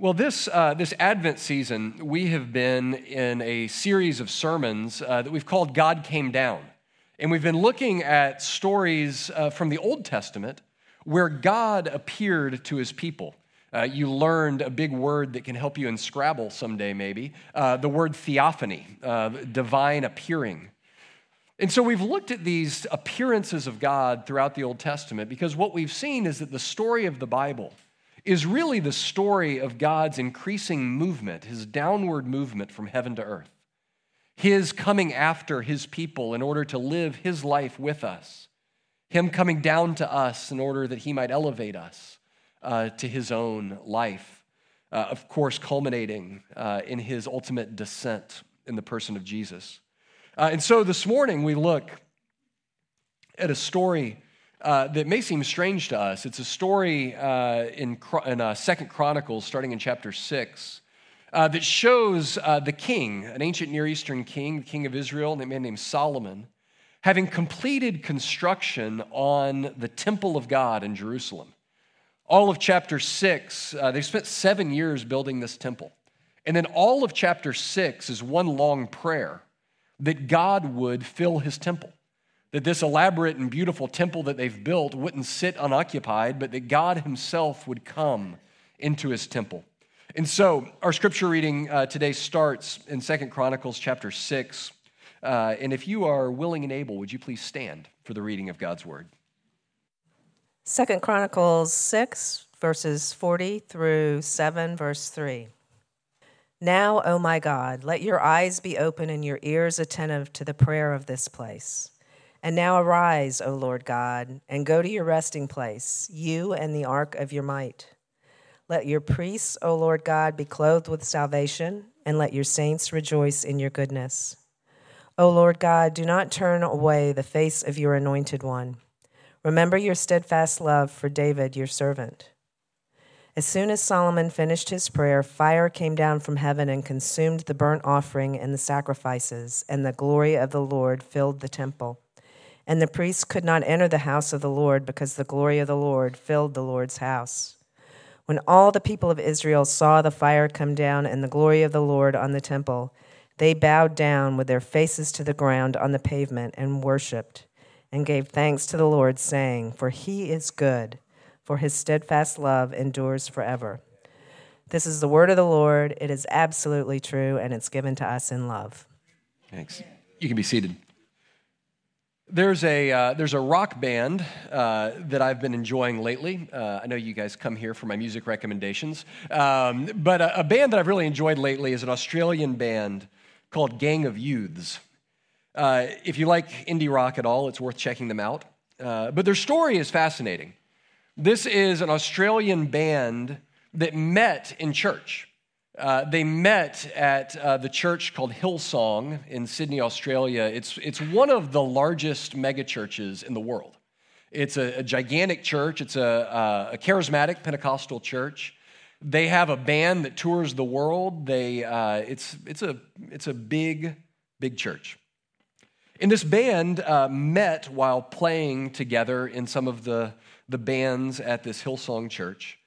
Well, this, uh, this Advent season, we have been in a series of sermons uh, that we've called God Came Down. And we've been looking at stories uh, from the Old Testament where God appeared to his people. Uh, you learned a big word that can help you in Scrabble someday, maybe uh, the word theophany, uh, divine appearing. And so we've looked at these appearances of God throughout the Old Testament because what we've seen is that the story of the Bible is really the story of God's increasing movement, his downward movement from heaven to earth, his coming after his people in order to live his life with us, him coming down to us in order that he might elevate us uh, to his own life, uh, of course, culminating uh, in his ultimate descent in the person of Jesus. Uh, and so this morning we look at a story uh, that may seem strange to us. It's a story uh, in, in uh, Second Chronicles, starting in chapter 6, uh, that shows uh, the king, an ancient Near Eastern king, the king of Israel, a man named Solomon, having completed construction on the temple of God in Jerusalem. All of chapter 6, uh, they spent seven years building this temple. And then all of chapter 6 is one long prayer that God would fill his temple that this elaborate and beautiful temple that they've built wouldn't sit unoccupied, but that God Himself would come into His temple. And so, our scripture reading uh, today starts in Second Chronicles chapter 6. Uh, and if you are willing and able, would you please stand for the reading of God's word? Second Chronicles 6, verses 40 through 7, verse 3. Now, O my God, let your eyes be open and your ears attentive to the prayer of this place. And now arise, O Lord God, and go to your resting place, you and the ark of your might. Let your priests, O Lord God, be clothed with salvation, and let your saints rejoice in your goodness. O Lord God, do not turn away the face of your anointed one. Remember your steadfast love for David, your servant. As soon as Solomon finished his prayer, fire came down from heaven and consumed the burnt offering and the sacrifices, and the glory of the Lord filled the temple. And the priests could not enter the house of the Lord because the glory of the Lord filled the Lord's house. When all the people of Israel saw the fire come down and the glory of the Lord on the temple, they bowed down with their faces to the ground on the pavement and worshipped and gave thanks to the Lord, saying, For he is good, for his steadfast love endures forever. This is the word of the Lord. It is absolutely true, and it's given to us in love. Thanks. You can be seated. There's a, uh, there's a rock band uh, that I've been enjoying lately. Uh, I know you guys come here for my music recommendations. Um, but a, a, band that I've really enjoyed lately is an Australian band called Gang of Youths. Uh, if you like indie rock at all, it's worth checking them out. Uh, but their story is fascinating. This is an Australian band that met in church. Uh, they met at uh, the church called Hillsong in Sydney, Australia. It's, it's one of the largest megachurches in the world. It's a, a gigantic church, it's a, uh, a, charismatic Pentecostal church. They have a band that tours the world. They, uh, it's, it's, a, it's a big, big church. And this band uh, met while playing together in some of the, the bands at this Hillsong church.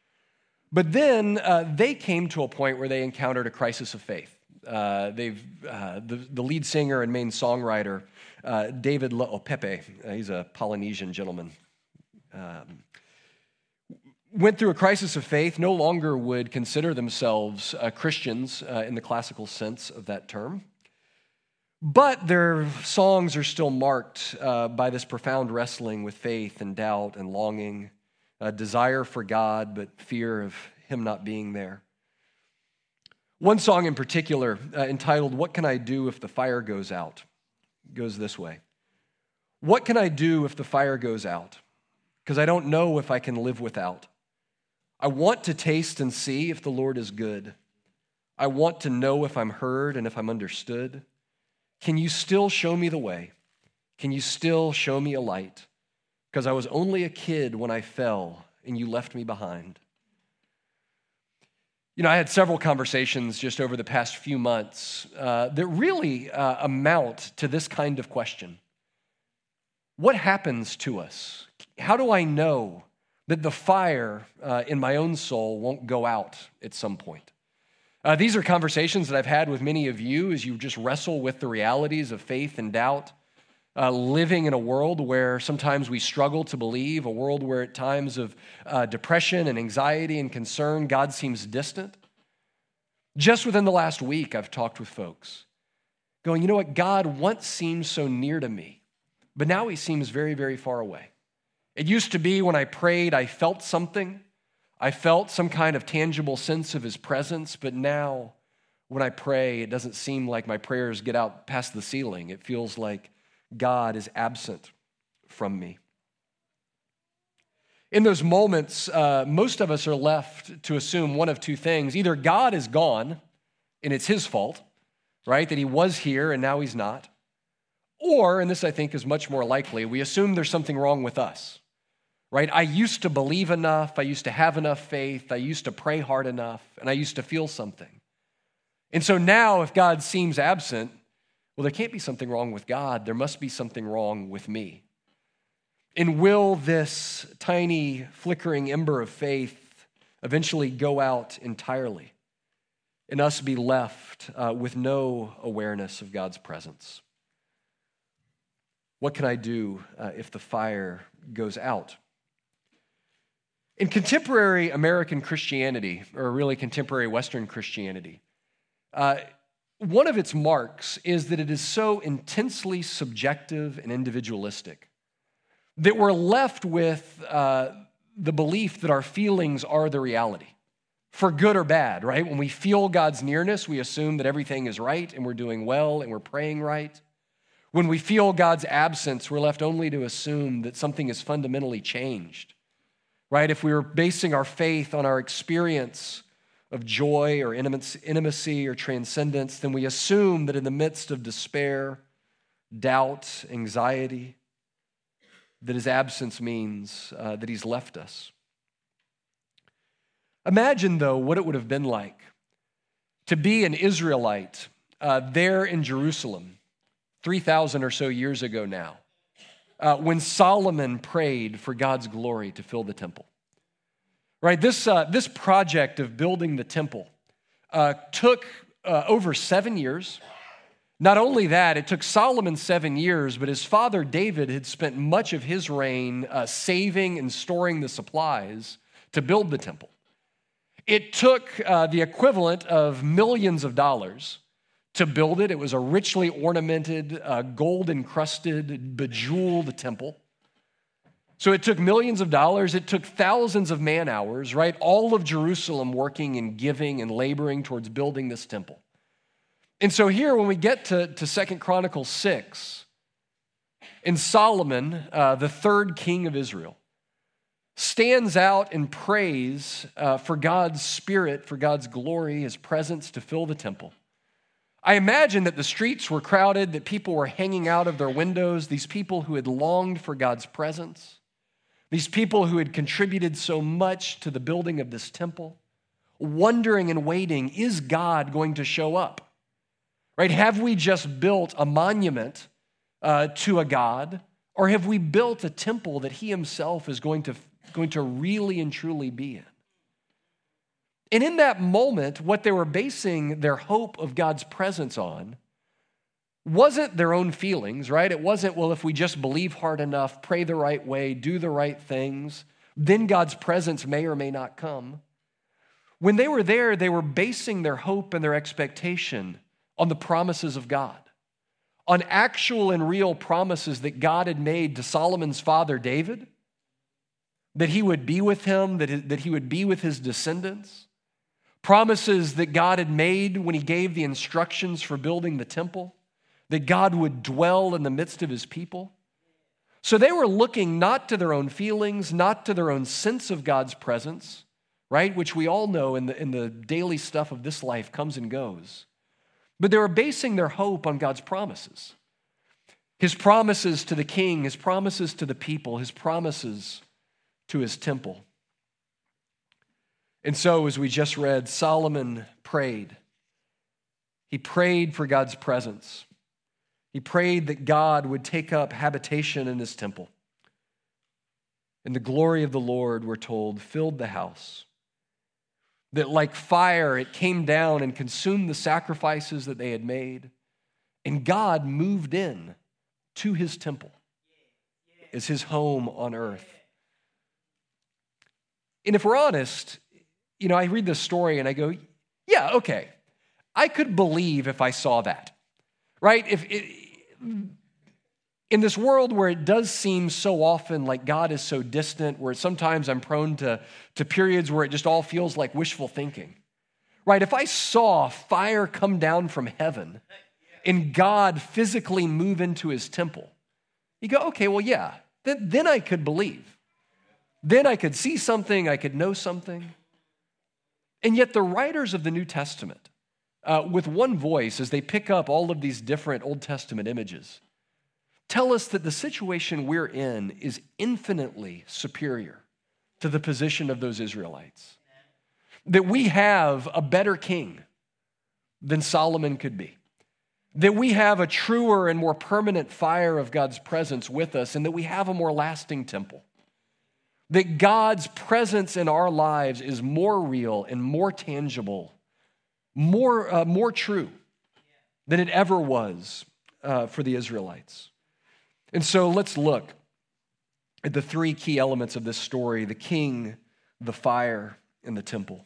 But then uh, they came to a point where they encountered a crisis of faith. Uh, they've, uh, the, the, lead singer and main songwriter, uh, David Le'aupepe, uh, he's a Polynesian gentleman, um, went through a crisis of faith, no longer would consider themselves uh, Christians in the classical sense of that term. But their songs are still marked by this profound wrestling with faith and doubt and longing a desire for God, but fear of Him not being there. One song in particular, uh, entitled, What Can I Do If the Fire Goes Out, goes this way What can I do if the fire goes out? because I don't know if I can live without. I want to taste and see if the Lord is good. I want to know if I'm heard and if I'm understood. Can you still show me the way? Can you still show me a light? Because I was only a kid when I fell and you left me behind. You know, I had several conversations just over the past few months uh, that really uh, amount to this kind of question What happens to us? How do I know that the fire uh, in my own soul won't go out at some point? Uh, these are conversations that I've had with many of you as you just wrestle with the realities of faith and doubt. Uh, living in a world where sometimes we struggle to believe, a world where at times of uh, depression and anxiety and concern, God seems distant. Just within the last week, I've talked with folks going, you know what? God once seemed so near to me, but now he seems very, very far away. It used to be when I prayed, I felt something. I felt some kind of tangible sense of his presence, but now when I pray, it doesn't seem like my prayers get out past the ceiling. It feels like God is absent from me. In those moments, uh, most of us are left to assume one of two things. Either God is gone and it's his fault, right? That he was here and now he's not. Or, and this I think is much more likely, we assume there's something wrong with us, right? I used to believe enough, I used to have enough faith, I used to pray hard enough, and I used to feel something. And so now, if God seems absent, well, there can't be something wrong with God. There must be something wrong with me. And will this tiny flickering ember of faith eventually go out entirely and us be left uh, with no awareness of God's presence? What can I do uh, if the fire goes out? In contemporary American Christianity, or really contemporary Western Christianity, uh, one of its marks is that it is so intensely subjective and individualistic that we're left with uh, the belief that our feelings are the reality, for good or bad, right? When we feel God's nearness, we assume that everything is right and we're doing well and we're praying right. When we feel God's absence, we're left only to assume that something is fundamentally changed, right? If we were basing our faith on our experience of joy or intimacy or transcendence, then we assume that in the midst of despair, doubt, anxiety, that his absence means uh, that he's left us. Imagine, though, what it would have been like to be an Israelite uh, there in Jerusalem 3,000 or so years ago now, uh, when Solomon prayed for God's glory to fill the temple. Right? This, uh, this project of building the temple uh, took uh, over seven years. Not only that, it took Solomon seven years, but his father David had spent much of his reign uh, saving and storing the supplies to build the temple. It took uh, the equivalent of millions of dollars to build it. It was a richly ornamented, uh, gold encrusted, bejeweled temple. So it took millions of dollars, it took thousands of man hours, right? All of Jerusalem working and giving and laboring towards building this temple. And so here, when we get to, to 2 Chronicles 6, and Solomon, uh, the third king of Israel, stands out and prays uh, for God's spirit, for God's glory, his presence to fill the temple. I imagine that the streets were crowded, that people were hanging out of their windows, these people who had longed for God's presence. These people who had contributed so much to the building of this temple, wondering and waiting, is God going to show up? Right? Have we just built a monument uh, to a God, or have we built a temple that He Himself is going to, going to really and truly be in? And in that moment, what they were basing their hope of God's presence on wasn't their own feelings, right? It wasn't, well, if we just believe hard enough, pray the right way, do the right things, then God's presence may or may not come. When they were there, they were basing their hope and their expectation on the promises of God, on actual and real promises that God had made to Solomon's father, David, that he would be with him, that, that he would be with his descendants, promises that God had made when he gave the instructions for building the temple that God would dwell in the midst of his people. So they were looking not to their own feelings, not to their own sense of God's presence, right? Which we all know in the, in the daily stuff of this life comes and goes. But they were basing their hope on God's promises. His promises to the king, his promises to the people, his promises to his temple. And so, as we just read, Solomon prayed. He prayed for God's presence. He prayed that God would take up habitation in his temple. And the glory of the Lord, we're told, filled the house. That like fire, it came down and consumed the sacrifices that they had made. And God moved in to his temple as his home on earth. And if we're honest, you know, I read this story and I go, yeah, okay. I could believe if I saw that, right? If in this world where it does seem so often like God is so distant, where sometimes I'm prone to, to periods where it just all feels like wishful thinking, right? If I saw fire come down from heaven and God physically move into his temple, you go, okay, well, yeah, then, then I could believe. Then I could see something, I could know something. And yet, the writers of the New Testament, uh, with one voice, as they pick up all of these different Old Testament images, tell us that the situation we're in is infinitely superior to the position of those Israelites. That we have a better king than Solomon could be. That we have a truer and more permanent fire of God's presence with us, and that we have a more lasting temple that God's presence in our lives is more real and more tangible, more, uh, more true than it ever was uh, for the Israelites. And so let's look at the three key elements of this story the king, the fire, and the temple.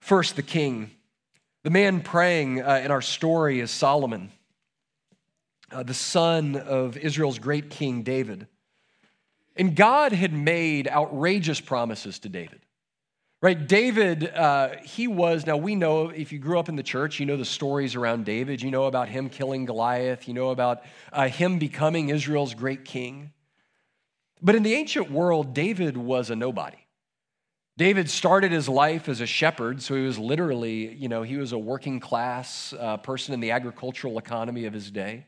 First, the king. The man praying uh, in our story is Solomon, uh, the son of Israel's great king David. And God had made outrageous promises to David. Right? David, uh, he was, now we know, if you grew up in the church, you know the stories around David. You know about him killing Goliath. You know about uh, him becoming Israel's great king. But in the ancient world, David was a nobody. David started his life as a shepherd, so he was literally, you know, he was a working class uh, person in the agricultural economy of his day.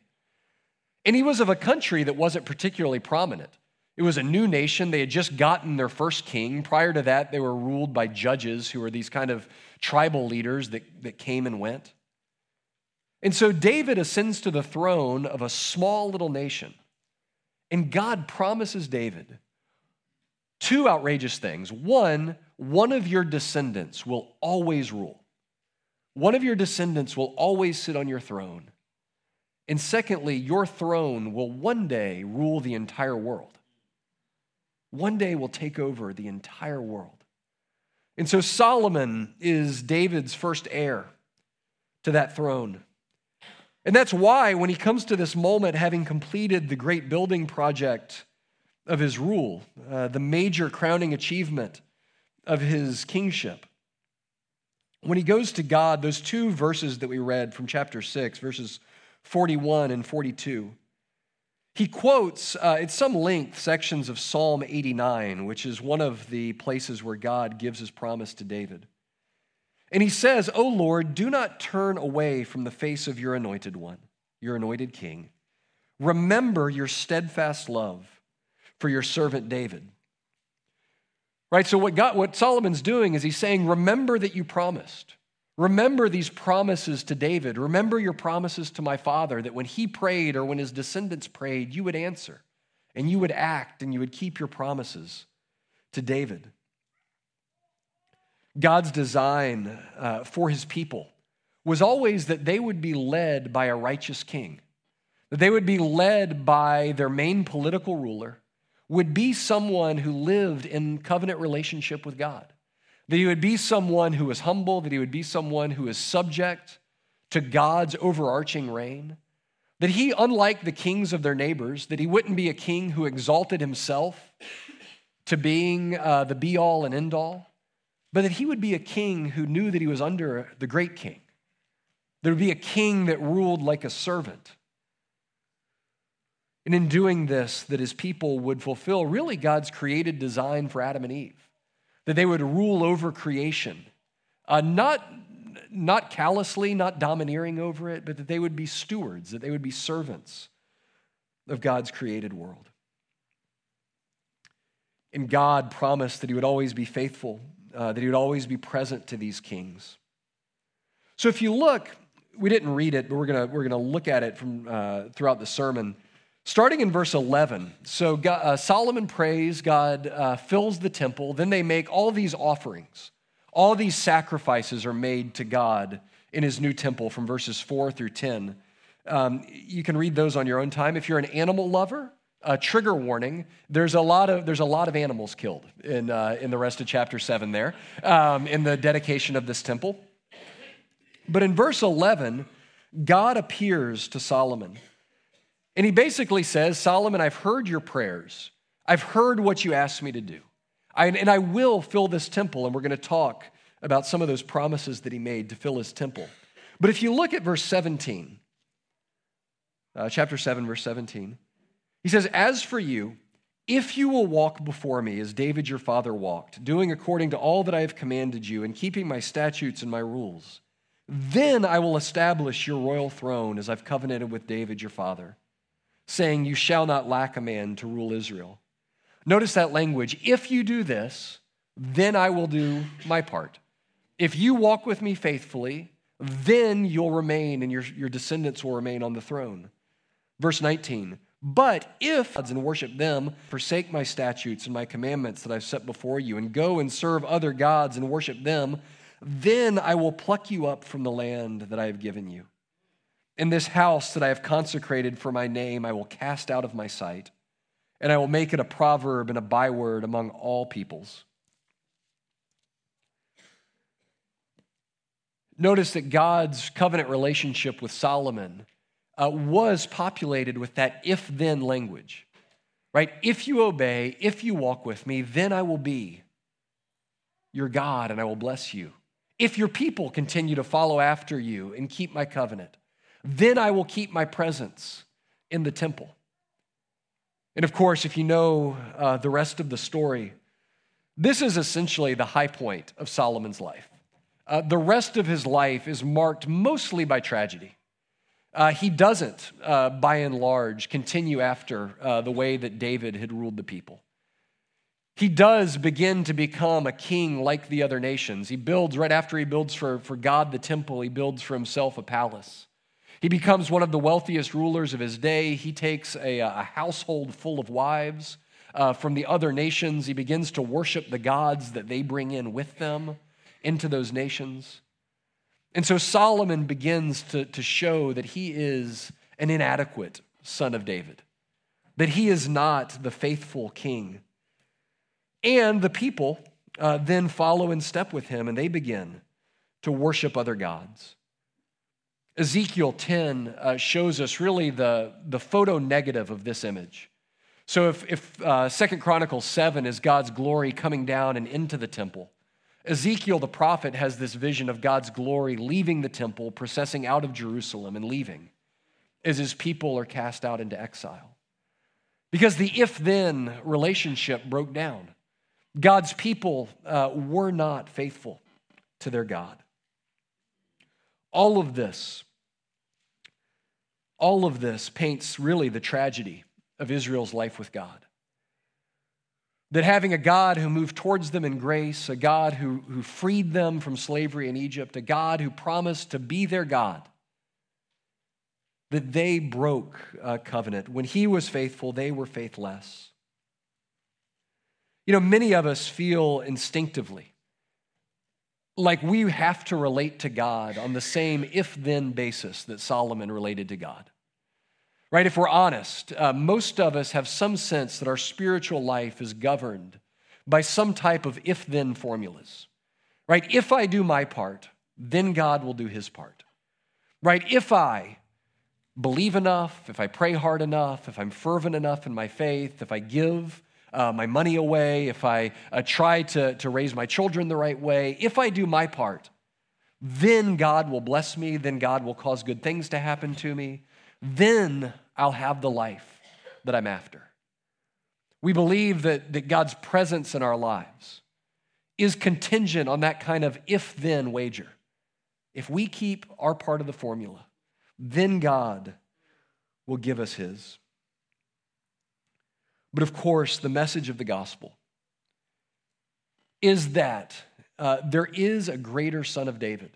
And he was of a country that wasn't particularly prominent. It was a new nation. They had just gotten their first king. Prior to that, they were ruled by judges who were these kind of tribal leaders that, that came and went. And so David ascends to the throne of a small little nation. And God promises David two outrageous things. One, one of your descendants will always rule, one of your descendants will always sit on your throne. And secondly, your throne will one day rule the entire world one day will take over the entire world. And so Solomon is David's first heir to that throne. And that's why, when he comes to this moment, having completed the great building project of his rule, uh, the major crowning achievement of his kingship, when he goes to God, those two verses that we read from chapter 6, verses 41 and 42, he quotes uh, at some length sections of Psalm 89, which is one of the places where God gives his promise to David. And he says, O Lord, do not turn away from the face of your anointed one, your anointed king. Remember your steadfast love for your servant David. Right? So, what, God, what Solomon's doing is he's saying, Remember that you promised. Remember these promises to David. Remember your promises to my father that when he prayed or when his descendants prayed, you would answer and you would act and you would keep your promises to David. God's design uh, for his people was always that they would be led by a righteous king, that they would be led by their main political ruler, would be someone who lived in covenant relationship with God that he would be someone who was humble, that he would be someone who is subject to God's overarching reign, that he, unlike the kings of their neighbors, that he wouldn't be a king who exalted himself to being uh, the be all and end all, but that he would be a king who knew that he was under the great king. There would be a king that ruled like a servant. And in doing this, that his people would fulfill really God's created design for Adam and Eve, that they would rule over creation, uh, not, not callously, not domineering over it, but that they would be stewards, that they would be servants of God's created world. And God promised that he would always be faithful, uh, that he would always be present to these kings. So if you look, we didn't read it, but we're going we're gonna look at it from, uh, throughout the sermon. Starting in verse 11, so God, uh, Solomon prays, God uh, fills the temple, then they make all these offerings. All these sacrifices are made to God in his new temple from verses 4 through 10. Um, you can read those on your own time. If you're an animal lover, a trigger warning there's a lot of there's a lot of animals killed in, uh, in the rest of chapter 7 there um, in the dedication of this temple but in verse 11 god appears to solomon and he basically says solomon i've heard your prayers. I've heard what you asked me to do. I, and i will fill this temple and we're going to talk about some of those promises that he made to fill his temple. But if you look at verse 17 uh, chapter 7 verse 17 he says, As for you, if you will walk before me as David your father walked, doing according to all that I have commanded you and keeping my statutes and my rules, then I will establish your royal throne as I've covenanted with David your father, saying, You shall not lack a man to rule Israel. Notice that language. If you do this, then I will do my part. If you walk with me faithfully, then you'll remain and your, your descendants will remain on the throne. Verse 19. But if gods and worship them, forsake my statutes and my commandments that I've set before you, and go and serve other gods and worship them, then I will pluck you up from the land that I have given you. In this house that I have consecrated for my name, I will cast out of my sight, and I will make it a proverb and a byword among all peoples. Notice that God's covenant relationship with Solomon uh, was populated with that if then language, right? If you obey, if you walk with me, then I will be your God and I will bless you. If your people continue to follow after you and keep my covenant, then I will keep my presence in the temple. And of course, if you know uh, the rest of the story, this is essentially the high point of Solomon's life. Uh, the rest of his life is marked mostly by tragedy. Uh, he doesn't, uh, by and large, continue after uh, the way that David had ruled the people. He does begin to become a king like the other nations. He builds, right after he builds for, for God the temple, he builds for himself a palace. He becomes one of the wealthiest rulers of his day. He takes a, a household full of wives uh, from the other nations. He begins to worship the gods that they bring in with them into those nations. And so Solomon begins to, to show that he is an inadequate son of David, that he is not the faithful king. And the people uh, then follow in step with him and they begin to worship other gods. Ezekiel 10 uh, shows us really the, the photo negative of this image. So if, if uh, 2 Chronicles 7 is God's glory coming down and into the temple, Ezekiel the prophet has this vision of God's glory leaving the temple, processing out of Jerusalem and leaving as his people are cast out into exile. Because the if then relationship broke down. God's people uh, were not faithful to their God. All of this, all of this paints really the tragedy of Israel's life with God. That having a God who moved towards them in grace, a God who, who freed them from slavery in Egypt, a God who promised to be their God, that they broke a covenant. When he was faithful, they were faithless. You know, many of us feel instinctively like we have to relate to God on the same if then basis that Solomon related to God right? If we're honest, uh, most of us have some sense that our spiritual life is governed by some type of if then formulas, right? If I do my part, then God will do his part, right? If I believe enough, if I pray hard enough, if I'm fervent enough in my faith, if I give uh, my money away, if I uh, try to, to raise my children the right way, if I do my part, then God will bless me, then God will cause good things to happen to me then I'll have the life that I'm after. We believe that, that God's presence in our lives is contingent on that kind of if then wager. If we keep our part of the formula, then God will give us his. But of course, the message of the gospel is that uh, there is a greater son of David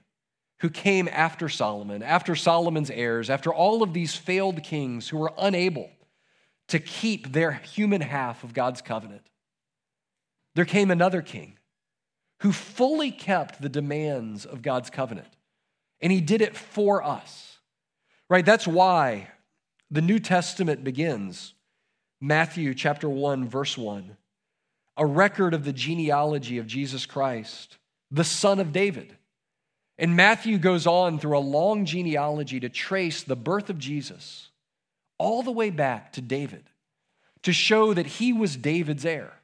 who came after Solomon, after Solomon's heirs, after all of these failed kings who were unable to keep their human half of God's covenant. There came another king who fully kept the demands of God's covenant, and he did it for us. Right? That's why the New Testament begins Matthew chapter 1 verse 1, a record of the genealogy of Jesus Christ, the son of David. And Matthew goes on through a long genealogy to trace the birth of Jesus all the way back to David to show that he was David's heir,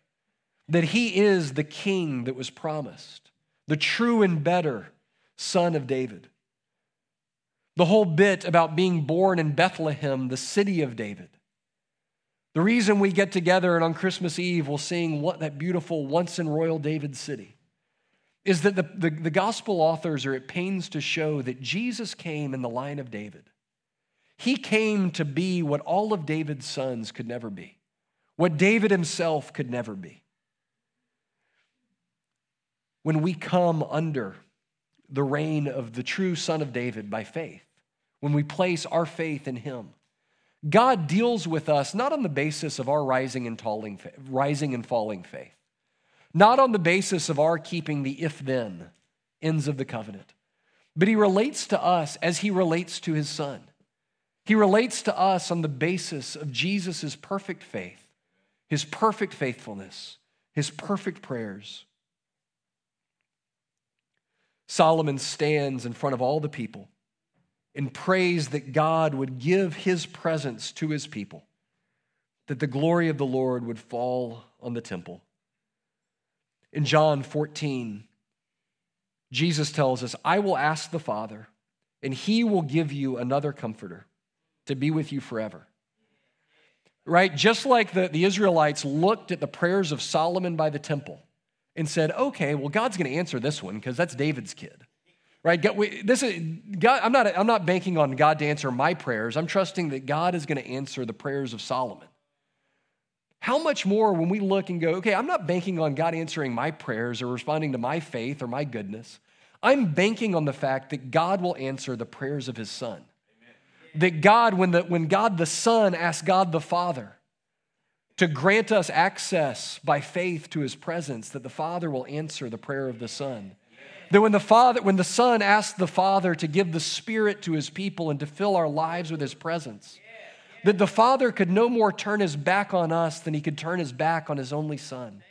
that he is the king that was promised, the true and better son of David. The whole bit about being born in Bethlehem, the city of David. The reason we get together and on Christmas Eve we'll sing what that beautiful once in royal David city is that the, the, the, gospel authors are at pains to show that Jesus came in the line of David. He came to be what all of David's sons could never be, what David himself could never be. When we come under the reign of the true Son of David by faith, when we place our faith in Him, God deals with us not on the basis of our rising and, falling, rising and falling faith not on the basis of our keeping the if then ends of the covenant, but he relates to us as he relates to his son. He relates to us on the basis of Jesus' perfect faith, his perfect faithfulness, his perfect prayers. Solomon stands in front of all the people and prays that God would give his presence to his people, that the glory of the Lord would fall on the temple. In John 14, Jesus tells us, I will ask the Father, and he will give you another comforter to be with you forever. Right? Just like the, the Israelites looked at the prayers of Solomon by the temple and said, okay, well, God's going to answer this one because that's David's kid. Right? God, we, this is, God, I'm, not, I'm not banking on God to answer my prayers. I'm trusting that God is going to answer the prayers of Solomon. How much more when we look and go, okay, I'm not banking on God answering my prayers or responding to my faith or my goodness. I'm banking on the fact that God will answer the prayers of his son. Amen. That God, when, the, when God the Son asked God the Father to grant us access by faith to his presence, that the Father will answer the prayer of the Son. That when the Father, when the Son asked the Father to give the Spirit to his people and to fill our lives with his presence, that the Father could no more turn his back on us than he could turn his back on his only Son.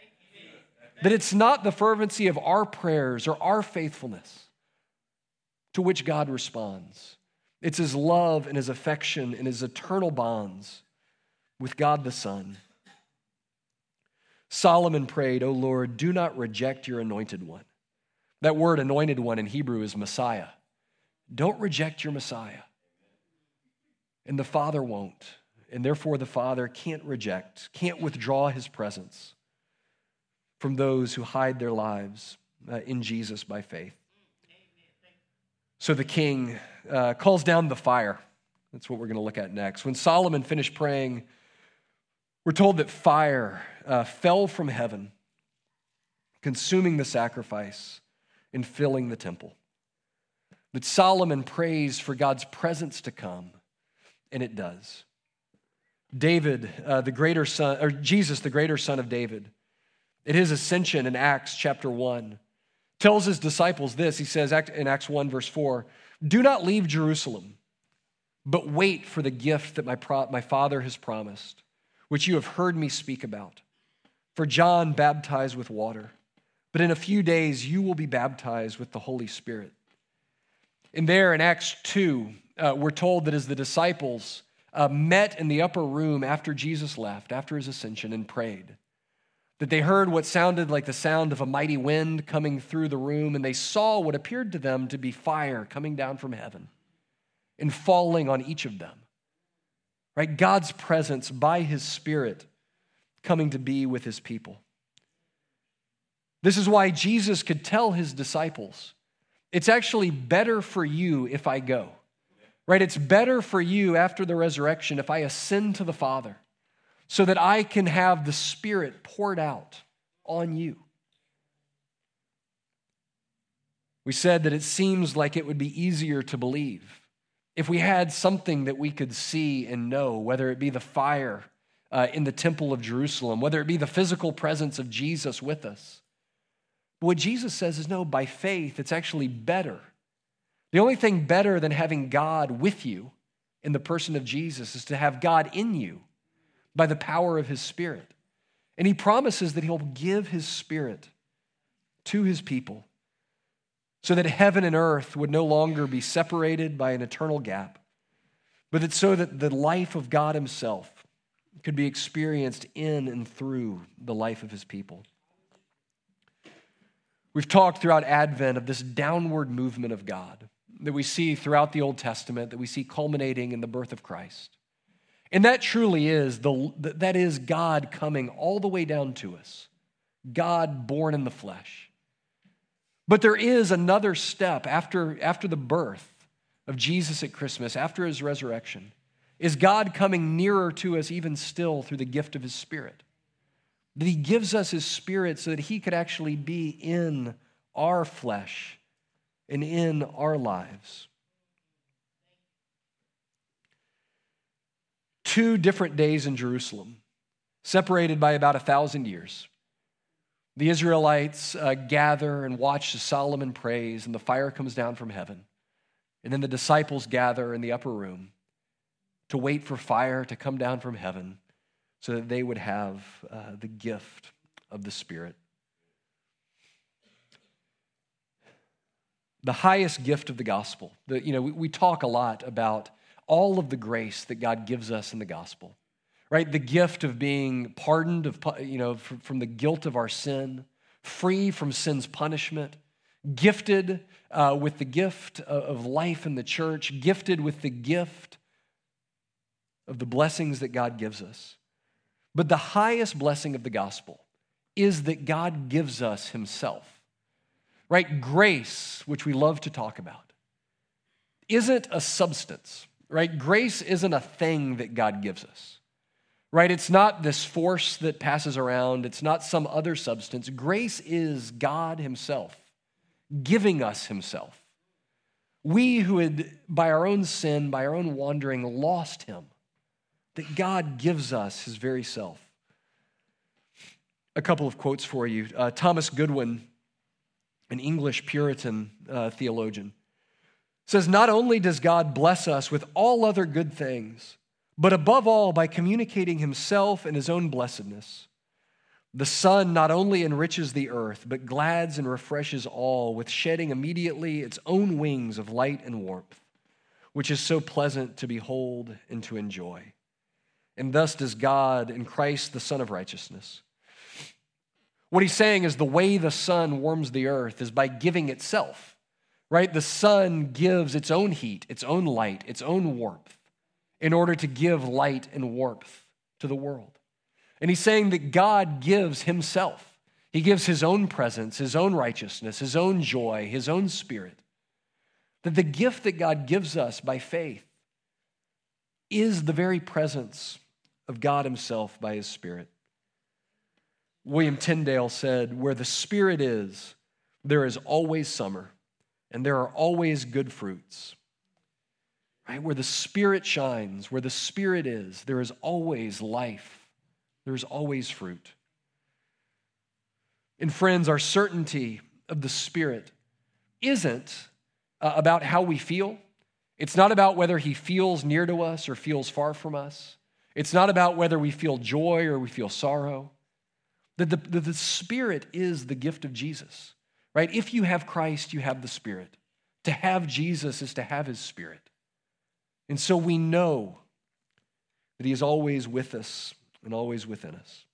That it's not the fervency of our prayers or our faithfulness to which God responds. It's his love and his affection and his eternal bonds with God the Son. Solomon prayed, O Lord, do not reject your anointed one. That word anointed one in Hebrew is Messiah. Don't reject your Messiah and the Father won't. And therefore, the Father can't reject, can't withdraw his presence from those who hide their lives uh, in Jesus by faith. So the king uh, calls down the fire. That's what we're going to look at next. When Solomon finished praying, we're told that fire uh, fell from heaven, consuming the sacrifice and filling the temple. But Solomon prays for God's presence to come and it does. David, uh, the greater son, or Jesus, the greater son of David, at his ascension in Acts chapter 1, tells his disciples this. He says in Acts 1, verse 4 Do not leave Jerusalem, but wait for the gift that my, pro- my Father has promised, which you have heard me speak about. For John baptized with water, but in a few days you will be baptized with the Holy Spirit. And there in Acts 2, uh, we're told that as the disciples uh, met in the upper room after Jesus left, after his ascension, and prayed, that they heard what sounded like the sound of a mighty wind coming through the room, and they saw what appeared to them to be fire coming down from heaven and falling on each of them. right? God's presence by his Spirit coming to be with his people. This is why Jesus could tell his disciples, it's actually better for you if I go. Right? It's better for you after the resurrection if I ascend to the Father so that I can have the Spirit poured out on you. We said that it seems like it would be easier to believe if we had something that we could see and know, whether it be the fire uh, in the temple of Jerusalem, whether it be the physical presence of Jesus with us. But what Jesus says is no, by faith, it's actually better. The only thing better than having God with you in the person of Jesus is to have God in you by the power of his Spirit. And he promises that he'll give his Spirit to his people so that heaven and earth would no longer be separated by an eternal gap, but that so that the life of God himself could be experienced in and through the life of his people. We've talked throughout Advent of this downward movement of God that we see throughout the Old Testament, that we see culminating in the birth of Christ. And that truly is the that is God coming all the way down to us. God born in the flesh. But there is another step after, after the birth of Jesus at Christmas, after his resurrection, is God coming nearer to us even still through the gift of his Spirit. That he gives us his Spirit so that he could actually be in our flesh and in our lives. two different days in Jerusalem, separated by about a thousand years. The Israelites uh, gather and watch as Solomon prays, and the fire comes down from heaven. And then the disciples gather in the upper room to wait for fire to come down from heaven so that they would have uh, the gift of the Spirit. The highest gift of the gospel. The, you know, we, we talk a lot about all of the grace that God gives us in the gospel, right? The gift of being pardoned of, you know, from the guilt of our sin, free from sin's punishment, gifted uh, with the gift of life in the church, gifted with the gift of the blessings that God gives us. But the highest blessing of the gospel is that God gives us Himself, right? Grace, which we love to talk about, isn't a substance right? Grace isn't a thing that God gives us, right? It's not this force that passes around, it's not some other substance. Grace is God Himself giving us Himself. We who had, by our own sin, by our own wandering, lost Him, that God gives us His very self. A couple of quotes for you. Uh, Thomas Goodwin, an English Puritan uh, theologian, says not only does God bless us with all other good things, but above all by communicating himself and his own blessedness. The sun not only enriches the earth, but glads and refreshes all with shedding immediately its own wings of light and warmth, which is so pleasant to behold and to enjoy. And thus does God in Christ, the Sun of Righteousness. What he's saying is the way the sun warms the earth is by giving itself right? The sun gives its own heat, its own light, its own warmth in order to give light and warmth to the world. And he's saying that God gives himself. He gives his own presence, his own righteousness, his own joy, his own spirit. That the gift that God gives us by faith is the very presence of God himself by his spirit. William Tyndale said, Where the spirit is, there is always summer and there are always good fruits. Right? Where the Spirit shines, where the Spirit is, there is always life, there is always fruit. And friends, our certainty of the Spirit isn't uh, about how we feel. It's not about whether He feels near to us or feels far from us. It's not about whether we feel joy or we feel sorrow. The, the, the Spirit is the gift of Jesus right? If you have Christ, you have the Spirit. To have Jesus is to have his Spirit. And so we know that he is always with us and always within us.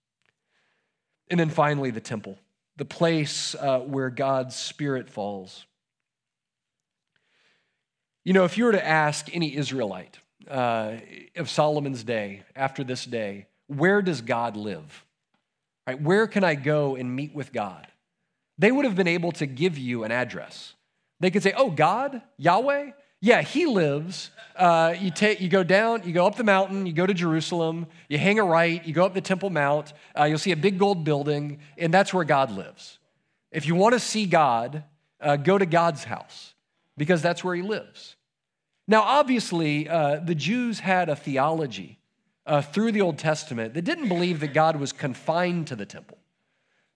And then finally, the temple, the place uh, where God's Spirit falls. You know, if you were to ask any Israelite, uh, of Solomon's day, after this day, where does God live? Right? Where can I go and meet with God? They would have been able to give you an address. They could say, Oh, God, Yahweh, yeah, he lives. Uh, you, take, you go down, you go up the mountain, you go to Jerusalem, you hang a right, you go up the Temple Mount, uh, you'll see a big gold building, and that's where God lives. If you want to see God, uh, go to God's house because that's where he lives. Now, obviously, uh, the Jews had a theology uh, through the Old Testament that didn't believe that God was confined to the temple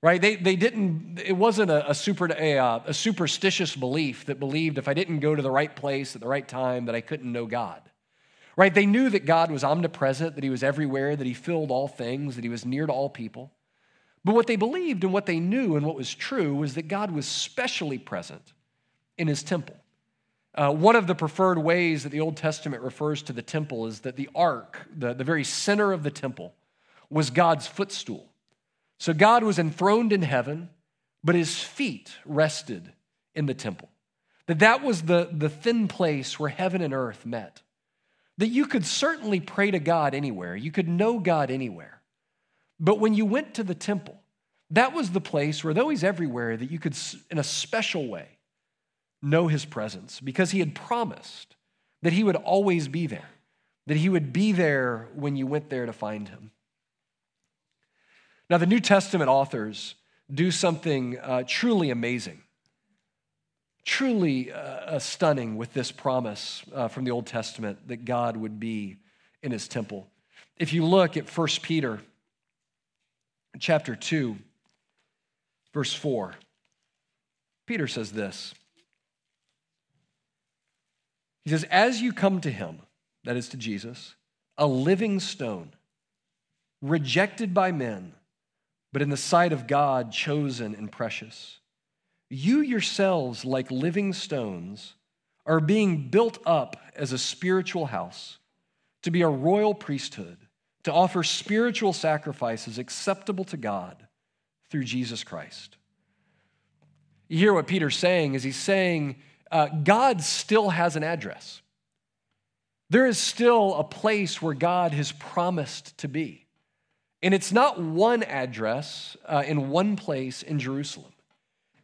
right? They, they didn't, it wasn't a, a, super, a, uh, a superstitious belief that believed if I didn't go to the right place at the right time that I couldn't know God, right? They knew that God was omnipresent, that he was everywhere, that he filled all things, that he was near to all people. But what they believed and what they knew and what was true was that God was specially present in his temple. Uh, one of the preferred ways that the Old Testament refers to the temple is that the ark, the, the very center of the temple, was God's footstool. So God was enthroned in heaven, but his feet rested in the temple. That that was the, the thin place where heaven and earth met. That you could certainly pray to God anywhere, you could know God anywhere. But when you went to the temple, that was the place where, though he's everywhere, that you could, in a special way, know his presence because he had promised that he would always be there, that he would be there when you went there to find him. Now, the New Testament authors do something uh, truly amazing, truly uh, stunning with this promise uh, from the Old Testament that God would be in his temple. If you look at 1 Peter chapter 2, verse 4, Peter says this. He says, As you come to him, that is to Jesus, a living stone, rejected by men but in the sight of God, chosen and precious. You yourselves, like living stones, are being built up as a spiritual house, to be a royal priesthood, to offer spiritual sacrifices acceptable to God through Jesus Christ. You hear what Peter's saying is he's saying uh, God still has an address. There is still a place where God has promised to be. And it's not one address uh, in one place in Jerusalem,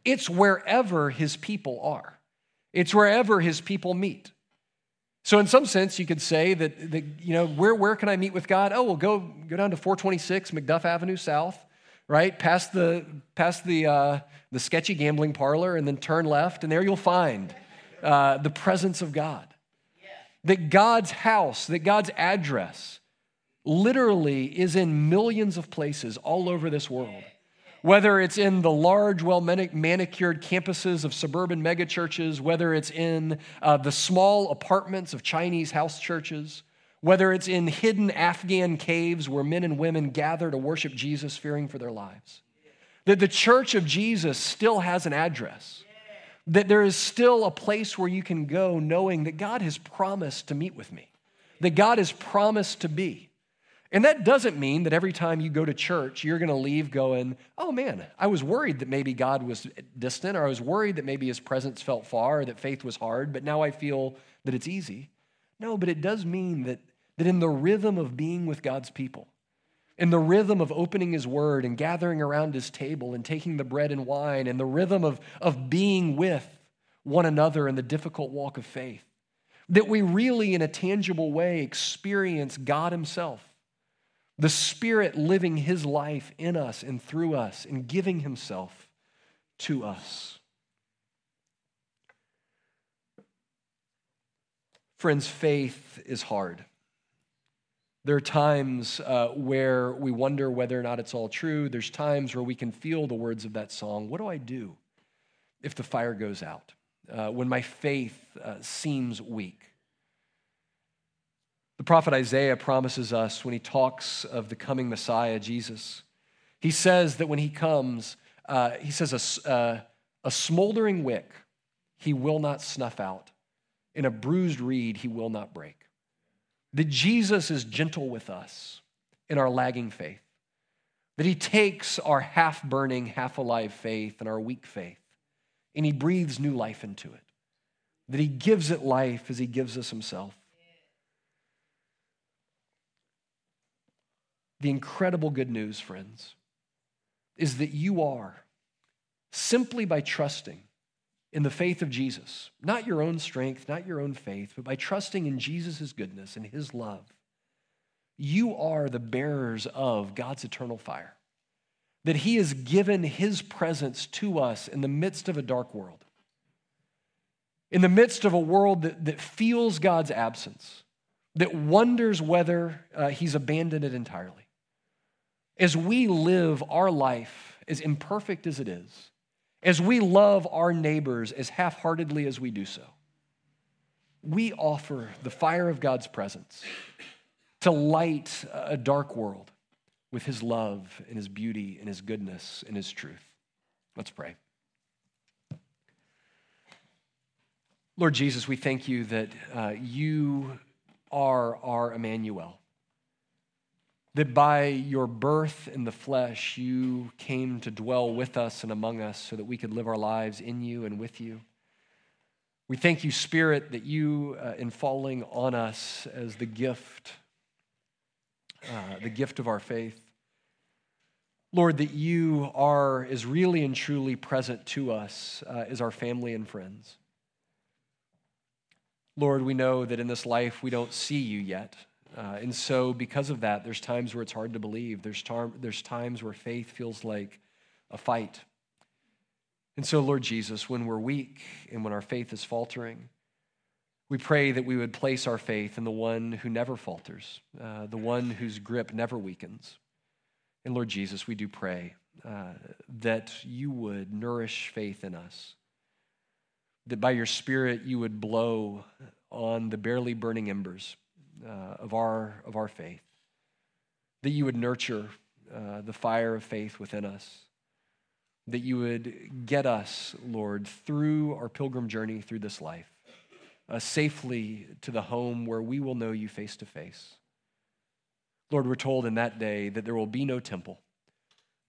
it's wherever his people are, it's wherever his people meet. So, in some sense, you could say that, that you know, where, where can I meet with God? Oh, well, go, go down to 426 McDuff Avenue South, right? Past the, past the, uh, the sketchy gambling parlor, and then turn left, and there you'll find uh, the presence of God. That God's house, that God's address, literally is in millions of places all over this world. Whether it's in the large, well manicured campuses of suburban megachurches, whether it's in uh, the small apartments of Chinese house churches, whether it's in hidden Afghan caves where men and women gather to worship Jesus, fearing for their lives. That the church of Jesus still has an address. That there is still a place where you can go knowing that God has promised to meet with me, that God has promised to be. And that doesn't mean that every time you go to church, you're going to leave going, oh man, I was worried that maybe God was distant, or I was worried that maybe his presence felt far, or that faith was hard, but now I feel that it's easy. No, but it does mean that, that in the rhythm of being with God's people, in the rhythm of opening his word and gathering around his table and taking the bread and wine, and the rhythm of, of being with one another in the difficult walk of faith, that we really, in a tangible way, experience God himself the Spirit living His life in us and through us and giving Himself to us. Friends, faith is hard. There are times uh, where we wonder whether or not it's all true. There's times where we can feel the words of that song. What do I do if the fire goes out? Uh, when my faith uh, seems weak? The prophet Isaiah promises us when he talks of the coming Messiah, Jesus. He says that when he comes, uh, he says, a, uh, a smoldering wick he will not snuff out, in a bruised reed he will not break. That Jesus is gentle with us in our lagging faith, that he takes our half burning, half alive faith and our weak faith, and he breathes new life into it, that he gives it life as he gives us himself. The incredible good news, friends, is that you are, simply by trusting, in the faith of Jesus, not your own strength, not your own faith, but by trusting in Jesus' goodness and his love, you are the bearers of God's eternal fire. That he has given his presence to us in the midst of a dark world, in the midst of a world that, that feels God's absence, that wonders whether uh, he's abandoned it entirely. As we live our life, as imperfect as it is, as we love our neighbors as half heartedly as we do so, we offer the fire of God's presence to light a dark world with his love and his beauty and his goodness and his truth. Let's pray. Lord Jesus, we thank you that uh, you are our Emmanuel. That by your birth in the flesh, you came to dwell with us and among us so that we could live our lives in you and with you. We thank you, Spirit, that you, uh, in falling on us as the gift, uh, the gift of our faith, Lord, that you are as really and truly present to us uh, as our family and friends. Lord, we know that in this life we don't see you yet. Uh, and so, because of that, there's times where it's hard to believe. There's, tar- there's times where faith feels like a fight. And so, Lord Jesus, when we're weak and when our faith is faltering, we pray that we would place our faith in the one who never falters, uh, the one whose grip never weakens. And Lord Jesus, we do pray uh, that you would nourish faith in us that by your Spirit you would blow on the barely burning embers uh, of, our, of our faith, that you would nurture uh, the fire of faith within us, that you would get us, Lord, through our pilgrim journey through this life, uh, safely to the home where we will know you face to face. Lord, we're told in that day that there will be no temple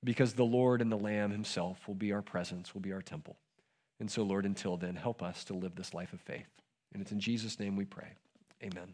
because the Lord and the Lamb himself will be our presence, will be our temple. And so, Lord, until then, help us to live this life of faith. And it's in Jesus' name we pray. Amen.